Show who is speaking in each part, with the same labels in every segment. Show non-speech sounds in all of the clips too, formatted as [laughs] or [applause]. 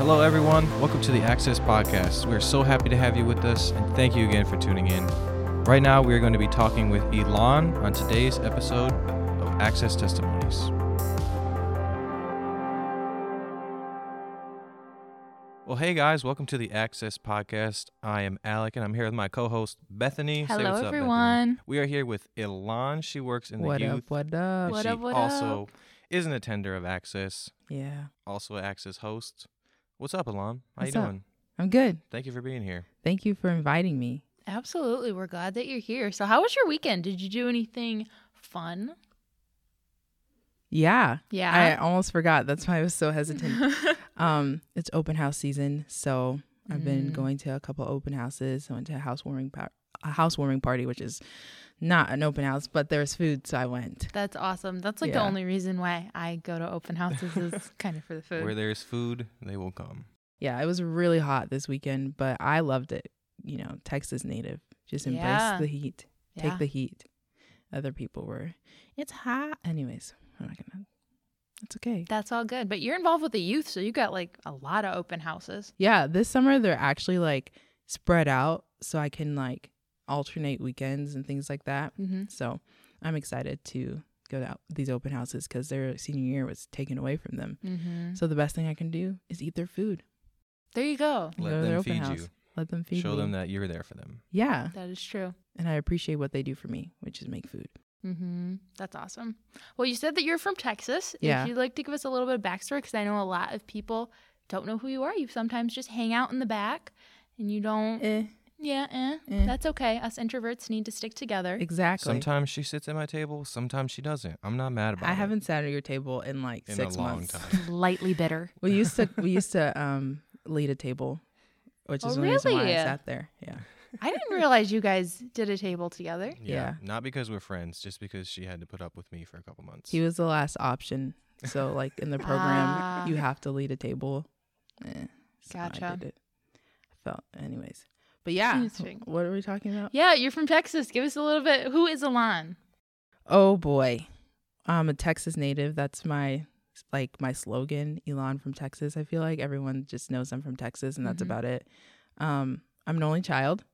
Speaker 1: Hello, everyone. Welcome to the Access Podcast. We're so happy to have you with us, and thank you again for tuning in. Right now, we are going to be talking with Elon on today's episode of Access Testimonies. Well, hey guys, welcome to the Access Podcast. I am Alec, and I'm here with my co-host Bethany. Say
Speaker 2: Hello,
Speaker 1: what's up, Bethany.
Speaker 2: everyone.
Speaker 1: We are here with Elon. She works in the
Speaker 3: What
Speaker 1: youth.
Speaker 3: up? What up?
Speaker 2: What
Speaker 1: she
Speaker 2: up, what
Speaker 1: also
Speaker 2: up?
Speaker 1: is an attender of Access,
Speaker 3: Yeah,
Speaker 1: also an Access host. What's up, Elon? How
Speaker 3: What's
Speaker 1: you
Speaker 3: up?
Speaker 1: doing?
Speaker 3: I'm good.
Speaker 1: Thank you for being here.
Speaker 3: Thank you for inviting me.
Speaker 2: Absolutely. We're glad that you're here. So, how was your weekend? Did you do anything fun?
Speaker 3: Yeah,
Speaker 2: Yeah.
Speaker 3: I almost forgot. That's why I was so hesitant. [laughs] um, it's open house season, so I've been
Speaker 2: Mm.
Speaker 3: going to a couple open houses. I went to a housewarming par- a housewarming party, which is not an open house, but there's food, so I went.
Speaker 2: That's awesome. That's like the only reason why I go to open houses is [laughs] kind of for the food.
Speaker 1: Where there's food, they will come.
Speaker 3: Yeah, it was really hot this weekend, but I loved it. You know, Texas native, just embrace
Speaker 2: Yeah.
Speaker 3: the heat.
Speaker 2: yeah.
Speaker 3: Take the heat. Other people were, it's hot. Anyways, I'm not gonna. It's okay.
Speaker 2: That's all good. But you're involved with the youth, so you got like a lot of open houses.
Speaker 3: Yeah, this summer they're actually like spread out so I can like alternate weekends and things like that.
Speaker 2: Mm-hmm.
Speaker 3: So I'm excited to go to these open houses because their senior year was taken away from them.
Speaker 2: Mm-hmm.
Speaker 3: So the best thing I can do is eat their food.
Speaker 2: There you go.
Speaker 1: Let
Speaker 3: go
Speaker 1: them
Speaker 3: open
Speaker 1: feed
Speaker 3: house.
Speaker 1: you.
Speaker 3: Let them feed you.
Speaker 1: Show
Speaker 3: me.
Speaker 1: them that you're there for them.
Speaker 3: Yeah,
Speaker 2: That is true.
Speaker 3: and I appreciate what they do for me, which is make food.
Speaker 2: Mm-hmm. That's awesome. Well, you said that you're from Texas.
Speaker 3: Yeah.
Speaker 2: If you'd like to give us a little bit of backstory, because I know a lot of people don't know who you are. You sometimes just hang out in the back and you don't.
Speaker 3: Eh,
Speaker 2: Yeah, eh.
Speaker 3: Eh.
Speaker 2: That's okay. Us introverts need to stick together.
Speaker 3: exactly.
Speaker 1: Sometimes she sits at my table, sometimes she doesn't. I'm not mad about
Speaker 3: I
Speaker 1: it.
Speaker 3: I haven't sat at your table in like
Speaker 1: in
Speaker 3: six
Speaker 1: a long
Speaker 3: months.
Speaker 1: time. [laughs]
Speaker 2: Lightly bitter.
Speaker 3: We used to we used to um lead a table, which is
Speaker 2: Oh,
Speaker 3: the reason why I sat there. Yeah.
Speaker 2: I didn't realize you guys did a table together.
Speaker 1: Yeah.
Speaker 3: Yeah.
Speaker 1: Not because we're friends, just because she had to put up with me for a couple months.
Speaker 3: He was the last option. So like in the program,
Speaker 2: Ah.
Speaker 3: you have to lead a table. Eh, so I did it. I felt, anyways. But yeah, what are we talking about?
Speaker 2: Yeah, you're from Texas. Give us a little bit. Who is Alon?
Speaker 3: Oh boy, I'm a Texas native. That's my like my slogan. Elon from Texas. I feel like everyone just knows I'm from Texas, and that's
Speaker 2: Mhm.
Speaker 3: about it. Um, I'm an only child,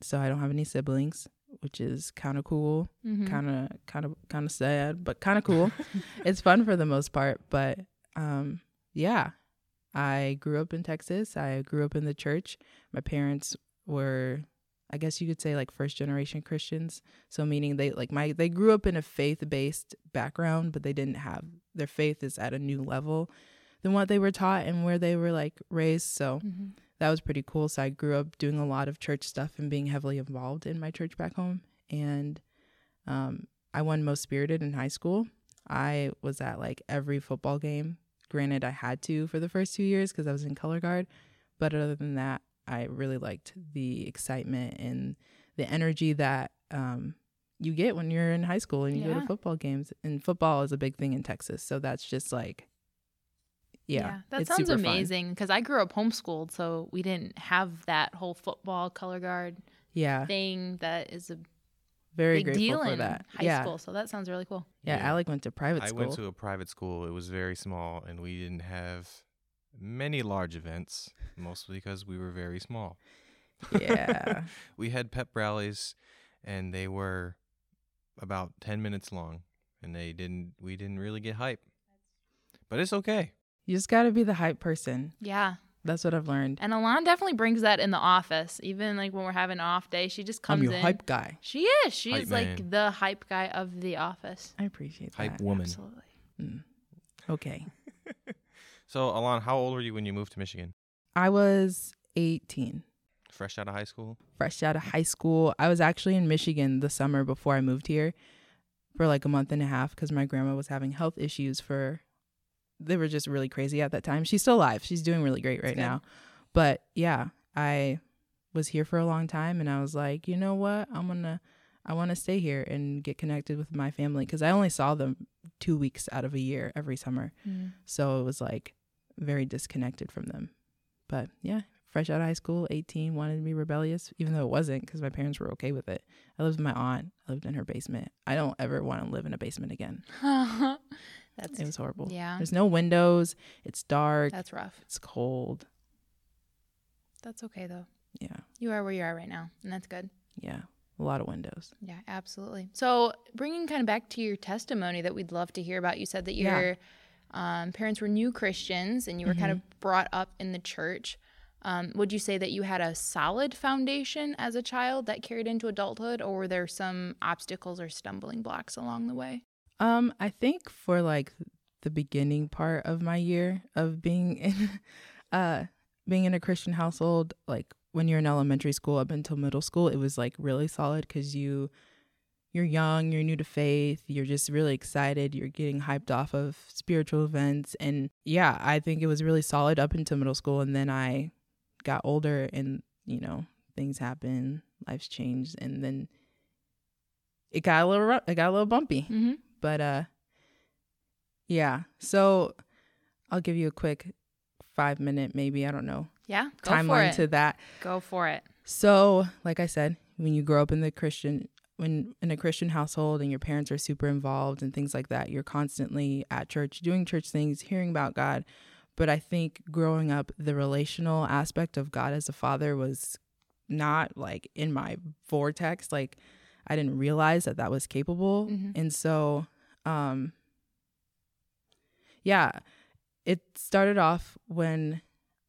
Speaker 3: so I don't have any siblings, which is kind of cool. Kind of kind of kind of sad but kind of cool [laughs] it's fun for the most part but um yeah i grew up in texas i grew up in the church my parents were i guess you could say like first generation christians so meaning they like my they grew up in a faith-based background but they didn't have their faith is at a new level than what they were taught and where they were like raised so
Speaker 2: Mhm.
Speaker 3: that was pretty cool. So I grew up doing a lot of church stuff and being heavily involved in my church back home. And um, I won most spirited in high school. I was at like every football game. Granted, I had to for the first two years because I was in color guard. But other than that, I really liked the excitement and the energy that um, you get when you're in high school and you go to football games. And football is a big thing in Texas. So that's just like, yeah.
Speaker 2: that
Speaker 3: it's
Speaker 2: sounds
Speaker 3: super
Speaker 2: amazing. Because I grew up homeschooled, so we didn't have that whole football color guard
Speaker 3: Yeah.
Speaker 2: thing that is a
Speaker 3: Very
Speaker 2: big
Speaker 3: grateful
Speaker 2: deal
Speaker 3: for
Speaker 2: in
Speaker 3: that.
Speaker 2: high
Speaker 3: yeah.
Speaker 2: school. So that sounds really cool.
Speaker 3: Yeah,
Speaker 1: Yeah.
Speaker 3: Alec went to private
Speaker 1: I
Speaker 3: school.
Speaker 1: went to a private school. It was very small, and we didn't have many large events, mostly because we were very small.
Speaker 3: yeah. [laughs]
Speaker 1: we had pep rallies, and they were about ten minutes long, and they didn't. We didn't really get hype, but it's okay.
Speaker 3: You just got to be the hype person.
Speaker 2: Yeah.
Speaker 3: That's what I've learned.
Speaker 2: And Alon definitely brings that in the office. Even like when we're having an off day, she just comes
Speaker 3: I'm your
Speaker 2: in.
Speaker 3: hype guy.
Speaker 2: She is. She's
Speaker 1: Hype
Speaker 2: like
Speaker 1: man.
Speaker 2: the hype guy of the office.
Speaker 3: I appreciate
Speaker 1: Hype
Speaker 3: that.
Speaker 1: Hype woman.
Speaker 2: Absolutely.
Speaker 3: Mm. Okay.
Speaker 1: So, Alon, how old were you when you moved to Michigan?
Speaker 3: I was 18,
Speaker 1: Fresh out of high school?
Speaker 3: fresh out of high school. I was actually in Michigan the summer before I moved here for like a month and a half because my grandma was having health issues for, they were just really crazy at that time. She's still alive. She's doing really great right now. But yeah, I was here for a long time and I was like, you know what? I'm going to I want to stay here and get connected with my family because I only saw them two weeks out of a year every summer.
Speaker 2: Mm.
Speaker 3: So it was like very disconnected from them. But yeah, fresh out of high school, 18, wanted to be rebellious, even though it wasn't because my parents were okay with it. I lived with my aunt, I lived in her basement. I don't ever want to live in a basement again. [laughs]
Speaker 2: that's
Speaker 3: It was horrible.
Speaker 2: yeah.
Speaker 3: There's no windows, it's dark,
Speaker 2: That's rough.
Speaker 3: it's cold.
Speaker 2: That's okay though.
Speaker 3: Yeah.
Speaker 2: You are where you are right now, and that's good.
Speaker 3: Yeah. A lot of windows.
Speaker 2: Yeah, absolutely. So, bringing kind of back to your testimony that we'd love to hear about, you said that
Speaker 3: you're
Speaker 2: Yeah. Um, parents were new Christians and you were kind of brought up in the church. Um, would you say that you had a solid foundation as a child that carried into adulthood, or were there some obstacles or stumbling blocks along the way?
Speaker 3: Um, I think for like the beginning part of my year of being in [laughs] uh being in a Christian household, like when you're in elementary school up until middle school, it was like really solid because you you're young, you're new to faith, you're just really excited, you're getting hyped off of spiritual events. And yeah, I think it was really solid up into middle school. And then I got older and, you know, things happen, life's changed, and then it got a little it got a little bumpy
Speaker 2: Mm-hmm.
Speaker 3: but uh yeah so i'll give you a quick five minute maybe i don't know
Speaker 2: Yeah, go for
Speaker 3: timeline
Speaker 2: it.
Speaker 3: to that
Speaker 2: go for it.
Speaker 3: so like i said when you grow up in the christian when in a christian household and your parents are super involved and things like that you're constantly at church doing church things hearing about god. But i think growing up the relational aspect of god as a father was not like in my vortex. Like i didn't realize that that was capable.
Speaker 2: Mhm.
Speaker 3: and so um yeah it started off when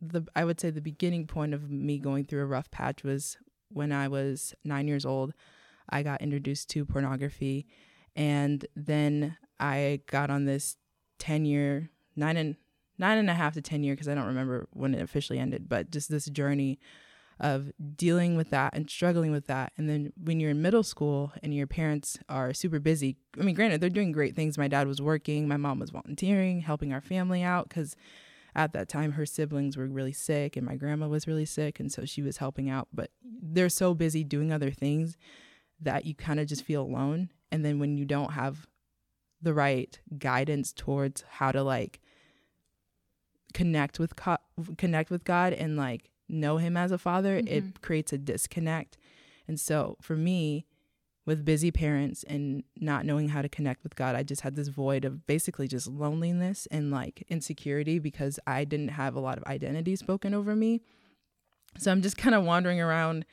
Speaker 3: the i would say the beginning point of me going through a rough patch was when i was nine years old i got introduced to pornography and then i got on this 10 year nine and nine and a half to 10 year because i don't remember when it officially ended but just this journey of dealing with that and struggling with that. And then when you're in middle school and your parents are super busy, I mean, granted, they're doing great things. My dad was working, my mom was volunteering, helping our family out because at that time her siblings were really sick and my grandma was really sick. And so she was helping out. But they're so busy doing other things that you kind of just feel alone. And then when you don't have the right guidance towards how to like connect with co- connect with God and like know him as a father, it mm-hmm. creates a disconnect. And so for me, with busy parents and not knowing how to connect with God, I just had this void of basically just loneliness and like insecurity because I didn't have a lot of identity spoken over me. So I'm just kind of wandering around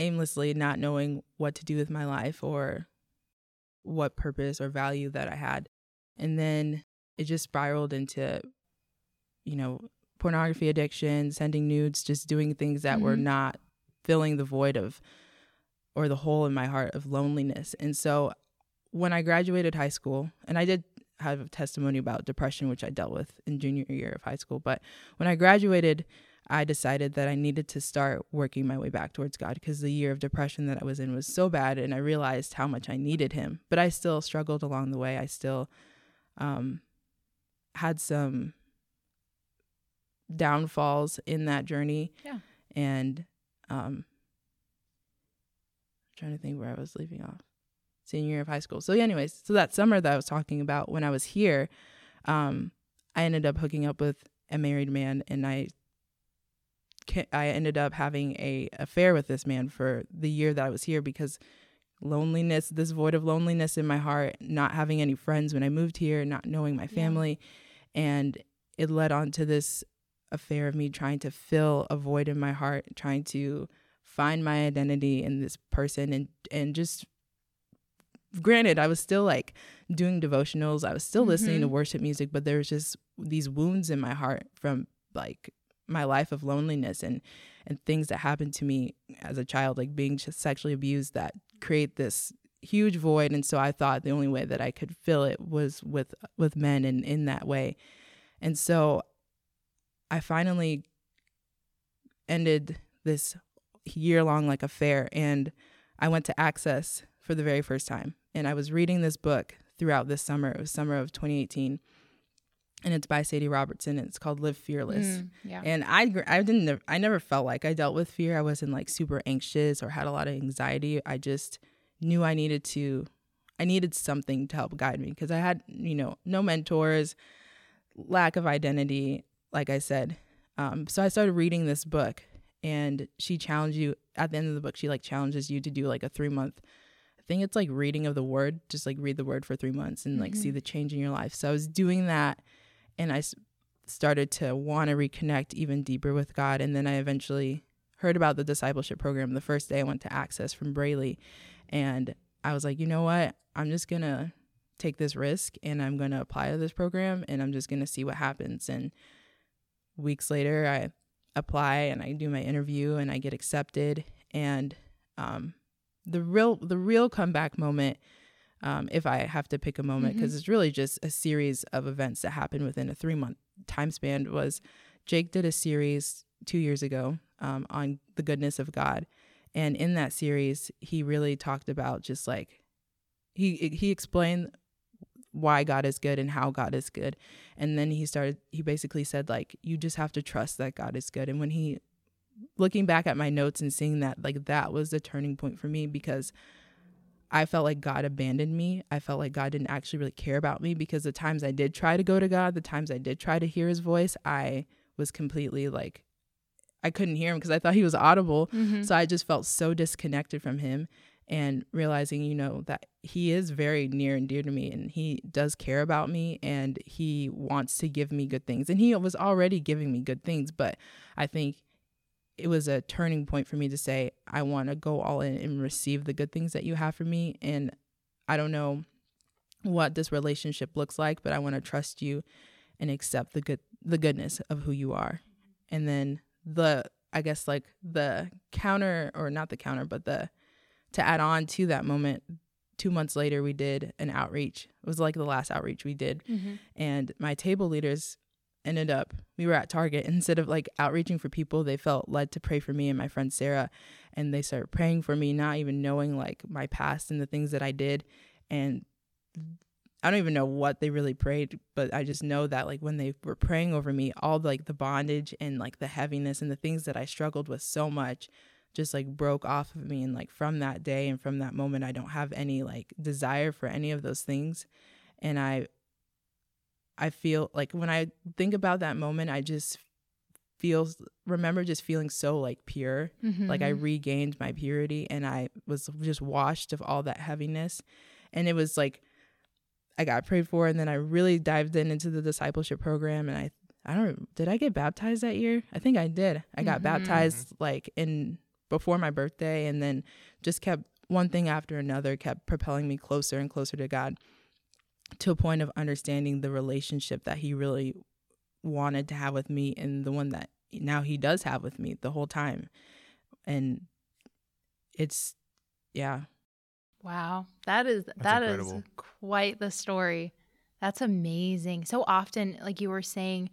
Speaker 3: aimlessly, not knowing what to do with my life or what purpose or value that I had. And then it just spiraled into, you know, pornography addiction, sending nudes, just doing things that were
Speaker 2: Mhm.
Speaker 3: not filling the void of or the hole in my heart of loneliness. And so when I graduated high school, and I did have a testimony about depression, which I dealt with in junior year of high school, but when I graduated, I decided that I needed to start working my way back towards God because the year of depression that I was in was so bad, and I realized how much I needed Him. But I still struggled along the way. I still um, had some downfalls in that journey.
Speaker 2: Yeah.
Speaker 3: And um, I'm trying to think where I was leaving off. Senior year of high school. So, anyways, so that summer that I was talking about when I was here, um, I ended up hooking up with a married man, and I I ended up having a affair with this man for the year that I was here because loneliness, this void of loneliness in my heart, not having any friends when I moved here, not knowing my
Speaker 2: Yeah.
Speaker 3: family, and it led on to this affair of me trying to fill a void in my heart, trying to find my identity in this person and and just granted I was still like doing devotionals, I was still listening to
Speaker 2: Mhm.
Speaker 3: worship music, but there was just these wounds in my heart from like my life of loneliness and and things that happened to me as a child like being sexually abused that create this huge void and so I thought the only way that I could fill it was with with men and in that way. And so I finally ended this year long like affair and I went to Access for the very first time and I was reading this book throughout this summer. It was summer of 2018 and it's by Sadie Robertson and it's called Live Fearless.
Speaker 2: Mm, yeah.
Speaker 3: And I I didn't I never felt like I dealt with fear. I wasn't like super anxious or had a lot of anxiety. I just knew I needed to I needed something to help guide me because I had, you know, no mentors, lack of identity, like I said. Um, so I started reading this book and she challenged you at the end of the book she like challenges you to do like a 3 month I think it's like reading of the word, just like read the word for 3 months and like see
Speaker 2: Mhm.
Speaker 3: the change in your life. So I was doing that and I started to want to reconnect even deeper with God. And then I eventually heard about the discipleship program the first day I went to Access from Braley. And I was like, you know what? I'm just going to take this risk and I'm going to apply to this program and I'm just going to see what happens. And weeks later, I apply and I do my interview and I get accepted. And um, the real the real comeback moment, um, if I have to pick a moment, because mm-hmm. it's really just a series of events that happened within a three month time span, was Jake did a series two years ago um, on the goodness of God. And in that series, he really talked about just like he he explained why God is good and how God is good. And then he started he basically said like you just have to trust that God is good. And when he looking back at my notes and seeing that like that was the turning point for me because I felt like God abandoned me. I felt like God didn't actually really care about me because the times I did try to go to God, the times I did try to hear his voice, I was completely like I couldn't hear him because I thought he was audible. Mm-hmm. So I just felt so disconnected from him and realizing, you know, that he is very near and dear to me and he does care about me and he wants to give me good things. And he was already giving me good things, but I think it was a turning point for me to say, I want to go all in and receive the good things that you have for me. And I don't know what this relationship looks like, but I want to trust you and accept the good the goodness of who you are. And then the I guess like the counter or not the counter, but the to add on to that moment, two months later we did an outreach. It was like the last outreach we did. Mm-hmm. And my table leaders ended up we were at Target instead of like outreaching for people, they felt led to pray for me and my friend Sarah and they started praying for me, not even knowing like my past and the things that I did. And I don't even know what they really prayed, but I just know that like when they were praying over me, all like the bondage and like the heaviness and the things that I struggled with so much just like broke off of me and like from that day and from that moment I don't have any like desire for any of those things and I I feel like when I think about that moment I just feel remember just feeling so like pure mm-hmm. like I regained my purity and I was just washed of all that heaviness and it was like I got prayed for, and then I really dived in into the discipleship program, and I I don't did I get baptized that year? I think I did. I got mm-hmm. baptized like in before my birthday, and then just kept one thing after another kept propelling me closer and closer to God to a point of understanding the relationship that He really wanted to have with me, and the one that now He does have with me the whole time, and it's yeah
Speaker 2: Wow, that is That's that incredible. is quite the story. That's amazing. So often, like you were saying,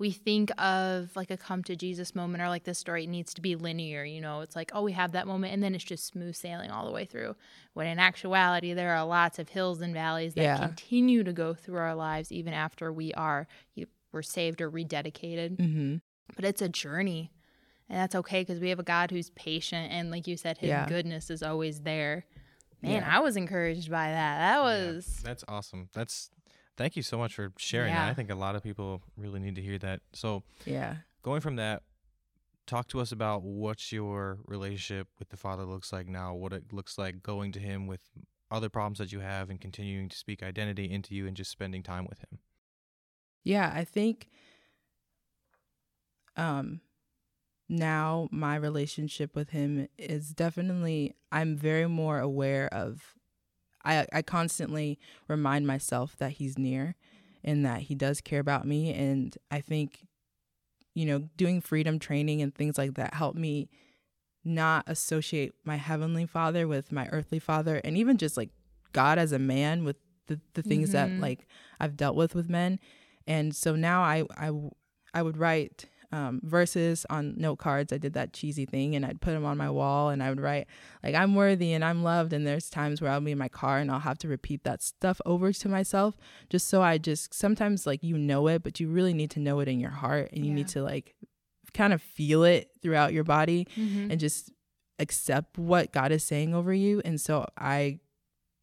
Speaker 2: we think of like a come to Jesus moment or like this story needs to be linear. You know, it's like, oh, we have that moment and then it's just smooth sailing all the way through. When in actuality, there are lots of hills and valleys that yeah. continue to go through our lives even after we are we're saved or rededicated. Mm-hmm. But it's a journey, and that's okay because we have a God who's patient and, like you said, His yeah. goodness is always there. Man, yeah. I was encouraged by that. That was
Speaker 1: yeah, that's awesome. That's thank you so much for sharing yeah. that. I think a lot of people really need to hear that. So
Speaker 3: yeah,
Speaker 1: going from that, talk to us about what your relationship with the Father looks like now. What it looks like going to Him with other problems that you have, and continuing to speak identity into you, and just spending time with Him.
Speaker 3: Yeah, I think. Um, now my relationship with him is definitely I'm very more aware of I I constantly remind myself that he's near and that he does care about me and I think you know doing freedom training and things like that help me not associate my heavenly father with my earthly father and even just like God as a man with the, the things mm-hmm. that like I've dealt with with men and so now I I I would write um, verses on note cards. I did that cheesy thing and I'd put them on my wall and I would write, like, I'm worthy and I'm loved. And there's times where I'll be in my car and I'll have to repeat that stuff over to myself just so I just sometimes, like, you know it, but you really need to know it in your heart and you yeah. need to, like, kind of feel it throughout your body mm-hmm. and just accept what God is saying over you. And so I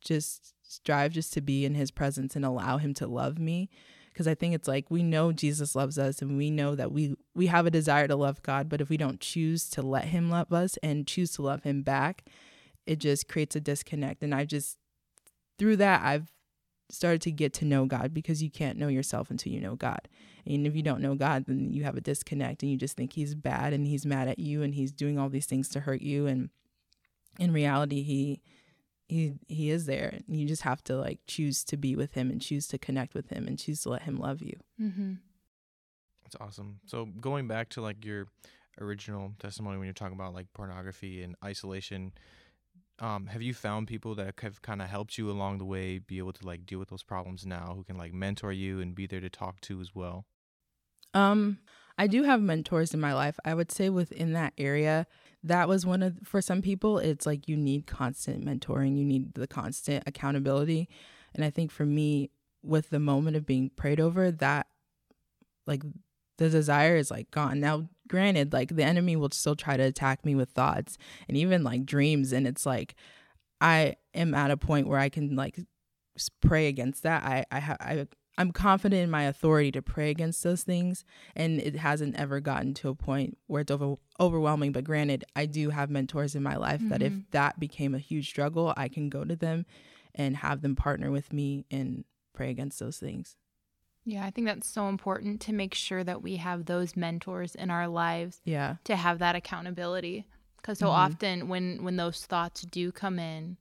Speaker 3: just strive just to be in his presence and allow him to love me because I think it's like we know Jesus loves us and we know that we we have a desire to love God, but if we don't choose to let him love us and choose to love him back, it just creates a disconnect and I just through that I've started to get to know God because you can't know yourself until you know God. And if you don't know God, then you have a disconnect and you just think he's bad and he's mad at you and he's doing all these things to hurt you and in reality he he he is there. You just have to like choose to be with him and choose to connect with him and choose to let him love you.
Speaker 2: Mm-hmm.
Speaker 1: That's awesome. So going back to like your original testimony when you're talking about like pornography and isolation, um, have you found people that have kind of helped you along the way be able to like deal with those problems now who can like mentor you and be there to talk to as well?
Speaker 3: Um, I do have mentors in my life. I would say within that area, that was one of for some people it's like you need constant mentoring, you need the constant accountability. And I think for me with the moment of being prayed over, that like the desire is like gone. Now, granted, like the enemy will still try to attack me with thoughts and even like dreams. And it's like I am at a point where I can like pray against that. I I have I I'm confident in my authority to pray against those things, and it hasn't ever gotten to a point where it's over, overwhelming. But granted, I do have mentors in my life mm-hmm. that if mm-hmm. that became a huge struggle, I can go to them and have them partner with me and pray against those things.
Speaker 2: Yeah, I think that's so important to make sure that we have those mentors in our lives.
Speaker 3: Yeah.
Speaker 2: To have that accountability. Cuz so mm-hmm. often when when those thoughts do come in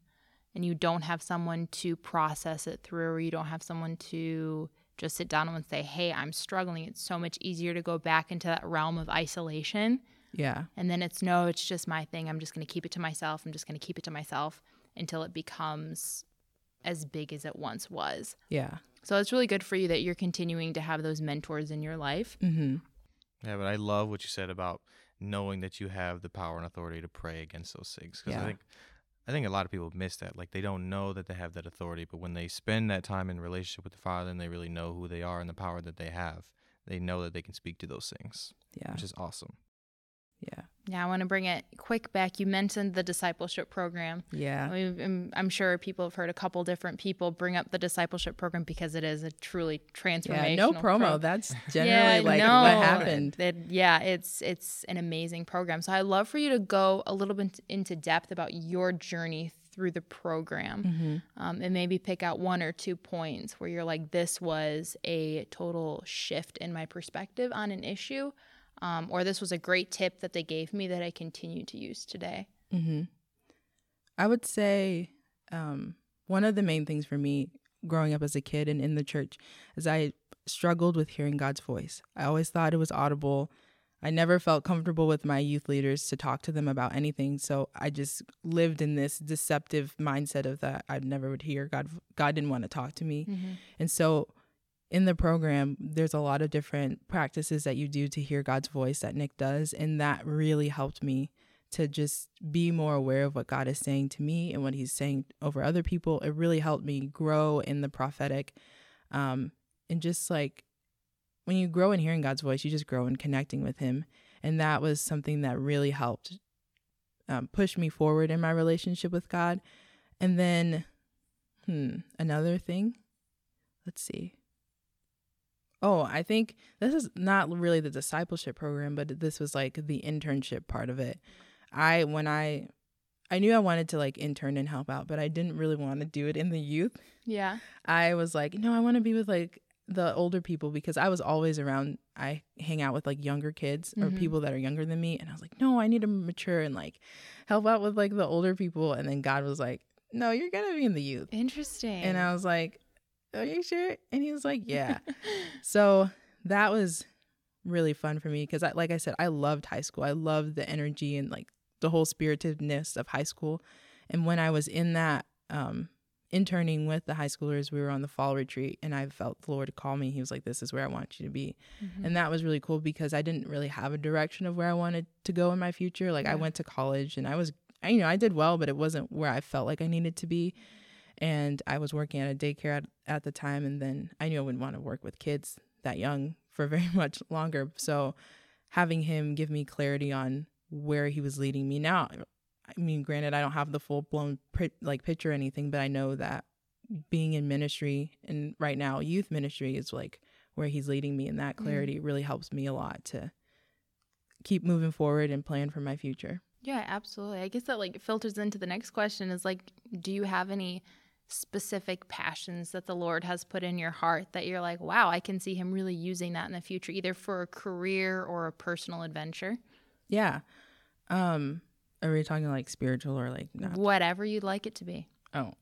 Speaker 2: and you don't have someone to process it through or you don't have someone to just sit down and say, "Hey, I'm struggling." It's so much easier to go back into that realm of isolation.
Speaker 3: Yeah.
Speaker 2: And then it's no, it's just my thing. I'm just going to keep it to myself. I'm just going to keep it to myself until it becomes as big as it once was.
Speaker 3: Yeah.
Speaker 2: So it's really good for you that you're continuing to have those mentors in your life.
Speaker 3: Mm-hmm.
Speaker 1: Yeah, but I love what you said about knowing that you have the power and authority to pray against those things. Because yeah. I think I think a lot of people miss that. Like they don't know that they have that authority, but when they spend that time in relationship with the Father and they really know who they are and the power that they have, they know that they can speak to those things.
Speaker 3: Yeah.
Speaker 1: Which is awesome.
Speaker 3: Yeah.
Speaker 2: Yeah, I want to bring it quick back. You mentioned the discipleship program.
Speaker 3: Yeah.
Speaker 2: I'm, I'm, sure people have heard a couple different people bring up the discipleship program because it is a truly transformational. [laughs]
Speaker 3: Yeah, no promo. Pro- That's generally yeah, like no, what happened.
Speaker 2: It, yeah, it's it's an amazing program. So I'd love for you to go a little bit into depth about your journey through the program mm-hmm. um, and maybe pick out one or two points where you're like, this was a total shift in my perspective on an issue um, or this was a great tip that they gave me that I continue to use today?
Speaker 3: Mm-hmm. I would say um, one of the main things for me growing up as a kid and in the church is I struggled with hearing God's voice. I always thought it was audible. I never felt comfortable with my youth leaders to talk to them about anything. So I just lived in this deceptive mindset of that I never would hear God. God didn't want to talk to me, mm-hmm. and so in the program, there's a lot of different practices that you do to hear God's voice that Nick does. And that really helped me to just be more aware of what God is saying to me and what He's saying over other people. It really helped me grow in the prophetic. Um, and just like when you grow in hearing God's voice, you just grow in connecting with Him. And that was something that really helped um, push me forward in my relationship with God. And then, hmm, another thing, let's see. Oh, I think this is not really the discipleship program, but this was like the internship part of it. I when I I knew I wanted to like intern and help out, but I didn't really want to do it in the youth.
Speaker 2: Yeah.
Speaker 3: I was like, no, I want to be with like the older people because I was always around I hang out with like younger kids or mm-hmm. people that are younger than me and I was like, "No, I need to mature and like help out with like the older people." And then God was like, "No, you're going to be in the youth."
Speaker 2: Interesting.
Speaker 3: And I was like, are you sure? And he was like, yeah. [laughs] so that was really fun for me because I, like I said, I loved high school. I loved the energy and like the whole spiritedness of high school. And when I was in that, um, interning with the high schoolers, we were on the fall retreat and I felt the Lord call me. He was like, this is where I want you to be. Mm-hmm. And that was really cool because I didn't really have a direction of where I wanted to go in my future. Like yeah. I went to college and I was, I, you know, I did well, but it wasn't where I felt like I needed to be and I was working at a daycare at, at the time, and then I knew I wouldn't want to work with kids that young for [laughs] very much longer. So having him give me clarity on where he was leading me now, I mean, granted, I don't have the full blown like picture or anything, but I know that being in ministry and right now youth ministry is like where he's leading me, and that mm. clarity mm. really helps me a lot to keep moving forward and plan for my future.
Speaker 2: Yeah, absolutely. I guess that like filters into the next question is like, do you have any specific passions that the Lord has put in your heart that you're like, wow, I can see him really using that in the future, either for a career or a personal adventure?
Speaker 3: Yeah. Um, are we talking like spiritual or like not?
Speaker 2: Whatever you'd like it to be.
Speaker 3: Oh.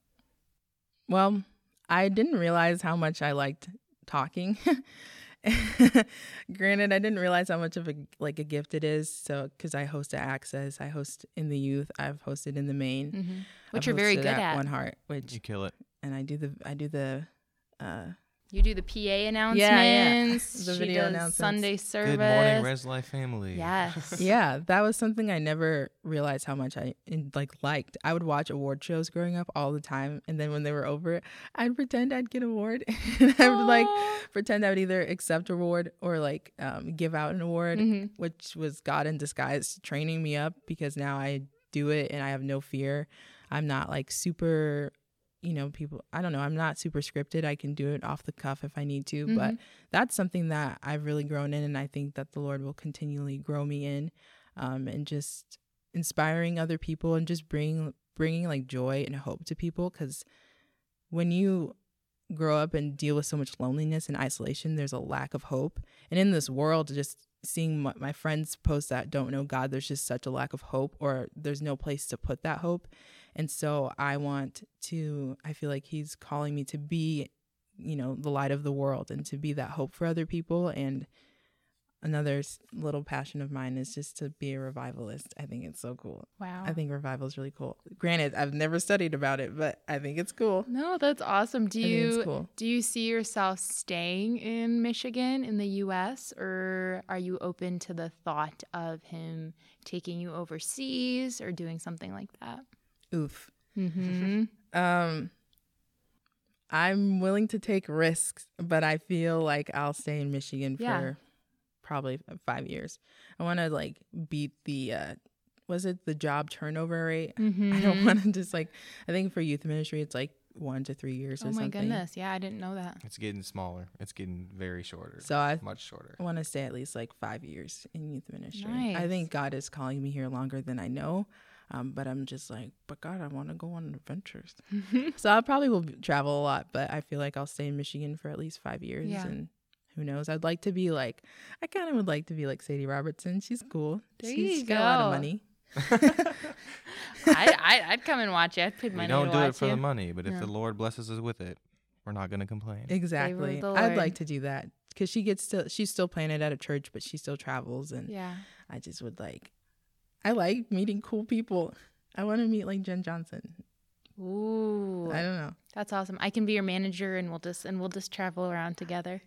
Speaker 3: Well, I didn't realize how much I liked talking. [laughs] [laughs] Granted, I didn't realize how much of a like a gift it is. So, because I host at Access, I host in the youth, I've hosted in the main,
Speaker 2: mm-hmm. which
Speaker 3: I've
Speaker 2: you're very
Speaker 3: hosted
Speaker 2: good at.
Speaker 3: One Heart, which
Speaker 1: You kill it.
Speaker 3: and I do the I do the uh
Speaker 2: You do the PA announcements.
Speaker 3: yeah. The
Speaker 2: she
Speaker 3: video
Speaker 2: does
Speaker 3: announcements.
Speaker 2: Sunday service.
Speaker 1: Good morning, Res Life family.
Speaker 2: Yes. [laughs]
Speaker 3: yeah, that was something I never realized how much I like liked. I would watch award shows growing up all the time, and then when they were over, I'd pretend I'd get an award, [laughs] and I would like pretend I would either accept an award or like um, give out an award,
Speaker 2: Mhm.
Speaker 3: which was God in disguise training me up because now I do it and I have no fear. I'm not like super, you know, people. I don't know. I'm not super scripted. I can do it off the cuff if I need to, but
Speaker 2: Mhm.
Speaker 3: that's something that I've really grown in, and I think that the Lord will continually grow me in, um, and just inspiring other people and just bringing bringing like joy and hope to people. Because when you grow up and deal with so much loneliness and isolation, there's a lack of hope, and in this world, just seeing my, my friends post that don't know God, there's just such a lack of hope, or there's no place to put that hope. And so I want to, I feel like He's calling me to be you know the light of the world and to be that hope for other people and another little passion of mine is just to be a revivalist i think it's so cool
Speaker 2: Wow.
Speaker 3: i think revival is really cool granted i've never studied about it but i think it's cool
Speaker 2: no, that's awesome. Do
Speaker 3: I think
Speaker 2: you
Speaker 3: it's cool.
Speaker 2: do you see yourself staying in Michigan in the US or are you open to the thought of him taking you overseas or doing something like that?
Speaker 3: Oof
Speaker 2: Mm-hmm.
Speaker 3: um i'm willing to take risks but i feel like i'll stay in michigan
Speaker 2: Yeah.
Speaker 3: for probably five years i want to like beat the uh was it the job turnover rate [laughs] I
Speaker 2: Mm-hmm.
Speaker 3: don't want to just like I think for youth ministry it's like one to three years
Speaker 2: Oh
Speaker 3: or
Speaker 2: my
Speaker 3: something.
Speaker 2: goodness. Yeah, I didn't know that.
Speaker 1: It's getting smaller. It's getting very shorter.
Speaker 3: So I
Speaker 1: much shorter.
Speaker 3: I want to stay at least like five years in youth ministry.
Speaker 2: Nice.
Speaker 3: I think God is calling me here longer than I know. Um, but I'm just like, but God, I want to go on adventures. [laughs] so I probably will travel a lot, but I feel like I'll stay in Michigan for at least five years.
Speaker 2: Yeah.
Speaker 3: And who knows? I'd like to be like, I kind of would like to be like Sadie Robertson. She's cool.
Speaker 2: There
Speaker 3: she's,
Speaker 2: you
Speaker 3: she's got a lot of money. [laughs]
Speaker 2: I, I I'd come and watch it. I'd pay
Speaker 1: We
Speaker 2: money
Speaker 1: don't
Speaker 2: to
Speaker 1: do
Speaker 2: watch
Speaker 1: it for
Speaker 2: you.
Speaker 1: the money, but if
Speaker 2: Yeah.
Speaker 1: the Lord blesses us with it, we're not going to complain.
Speaker 3: Exactly. I'd like to do that because she gets still she's still planted at a church, but she still travels, and
Speaker 2: Yeah.
Speaker 3: I just would like. I like meeting cool people. I want to meet like Jen Johnson.
Speaker 2: Ooh.
Speaker 3: I don't know.
Speaker 2: That's awesome. I can be your manager and we'll just and we'll just travel around together.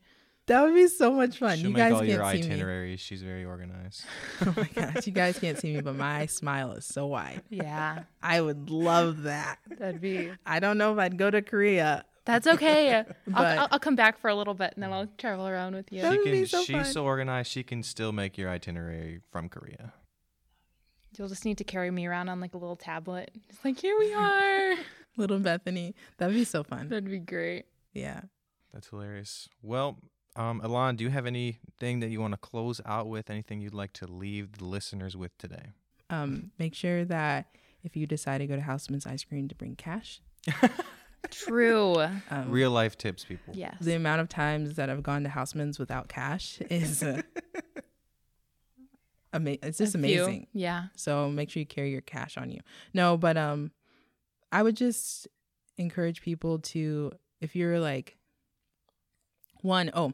Speaker 3: That would be so much fun.
Speaker 1: She'll
Speaker 3: you
Speaker 1: make
Speaker 3: guys
Speaker 1: all
Speaker 3: can't see me.
Speaker 1: itineraries. She's very organized. [laughs]
Speaker 3: Oh my gosh, you guys can't see me, but my smile is so wide.
Speaker 2: Yeah.
Speaker 3: I would love that.
Speaker 2: That'd be
Speaker 3: I don't know if I'd go to Korea.
Speaker 2: That's okay. [laughs] I'll,
Speaker 3: But-
Speaker 2: I'll, I'll come back for a little bit and then I'll travel around with you.
Speaker 3: That
Speaker 1: she
Speaker 3: would be
Speaker 1: can.
Speaker 3: so
Speaker 1: she's
Speaker 3: fun.
Speaker 1: so organized. She can still make your itinerary from Korea.
Speaker 2: You'll just need to carry me around on like a little tablet. It's like, here we are. [laughs]
Speaker 3: Little Bethany. That'd be so fun.
Speaker 2: That'd be great.
Speaker 3: Yeah.
Speaker 1: That's hilarious. Well, um, Alon, do you have anything that you want to close out with? Anything you'd like to leave the listeners with today?
Speaker 3: Um, make sure that if you decide to go to Houseman's Ice Cream to bring cash. [laughs]
Speaker 2: True.
Speaker 3: Um,
Speaker 1: Real life tips, people.
Speaker 2: Yes.
Speaker 3: the amount of times that I've gone to Houseman's without cash is uh, [laughs] ama- it's just amazing.
Speaker 2: Yeah.
Speaker 3: So make sure you carry your cash on you. No, but um I would just encourage people to if you're like one oh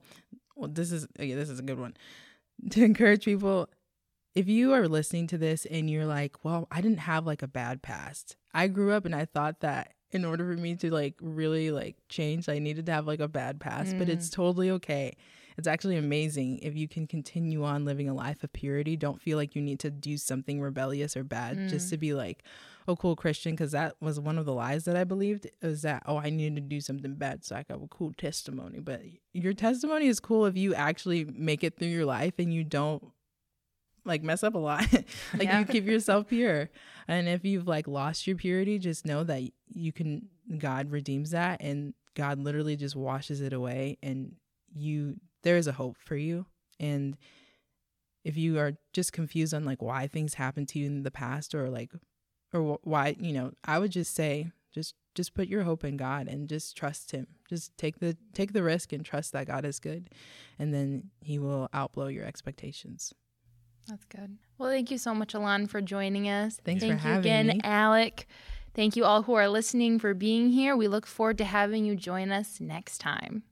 Speaker 3: well this is okay, this is a good one. [laughs] To encourage people if you are listening to this and you're like, well, I didn't have like a bad past. I grew up and I thought that in order for me to like really like change, I needed to have like a bad past, but it's totally okay. It's actually amazing if you can continue on living a life of purity. Don't feel like you need to do something rebellious or bad just to mm. be like, oh, cool Christian. Because that was one of the lies that I believed was that, oh, I needed to do something bad so I could have a cool testimony. But your testimony is cool if you actually make it through your life and you don't like mess up a lot. [laughs] like
Speaker 2: Yeah.
Speaker 3: you keep yourself [laughs] pure. And if you've like lost your purity, just know that you can God redeems that and God literally just washes it away and you there is a hope for you. And if you are just confused on like why things happened to you in the past or like or why, you know, I would just say Just just put your hope in God and just trust him. Just take the take the risk and trust that God is good and then he will outblow your expectations.
Speaker 2: That's good. Well, thank you so much, Alon, for joining us.
Speaker 3: Thanks
Speaker 2: thank
Speaker 3: for
Speaker 2: you
Speaker 3: having
Speaker 2: again,
Speaker 3: me.
Speaker 2: Alec. Thank you all who are listening for being here. We look forward to having you join us next time.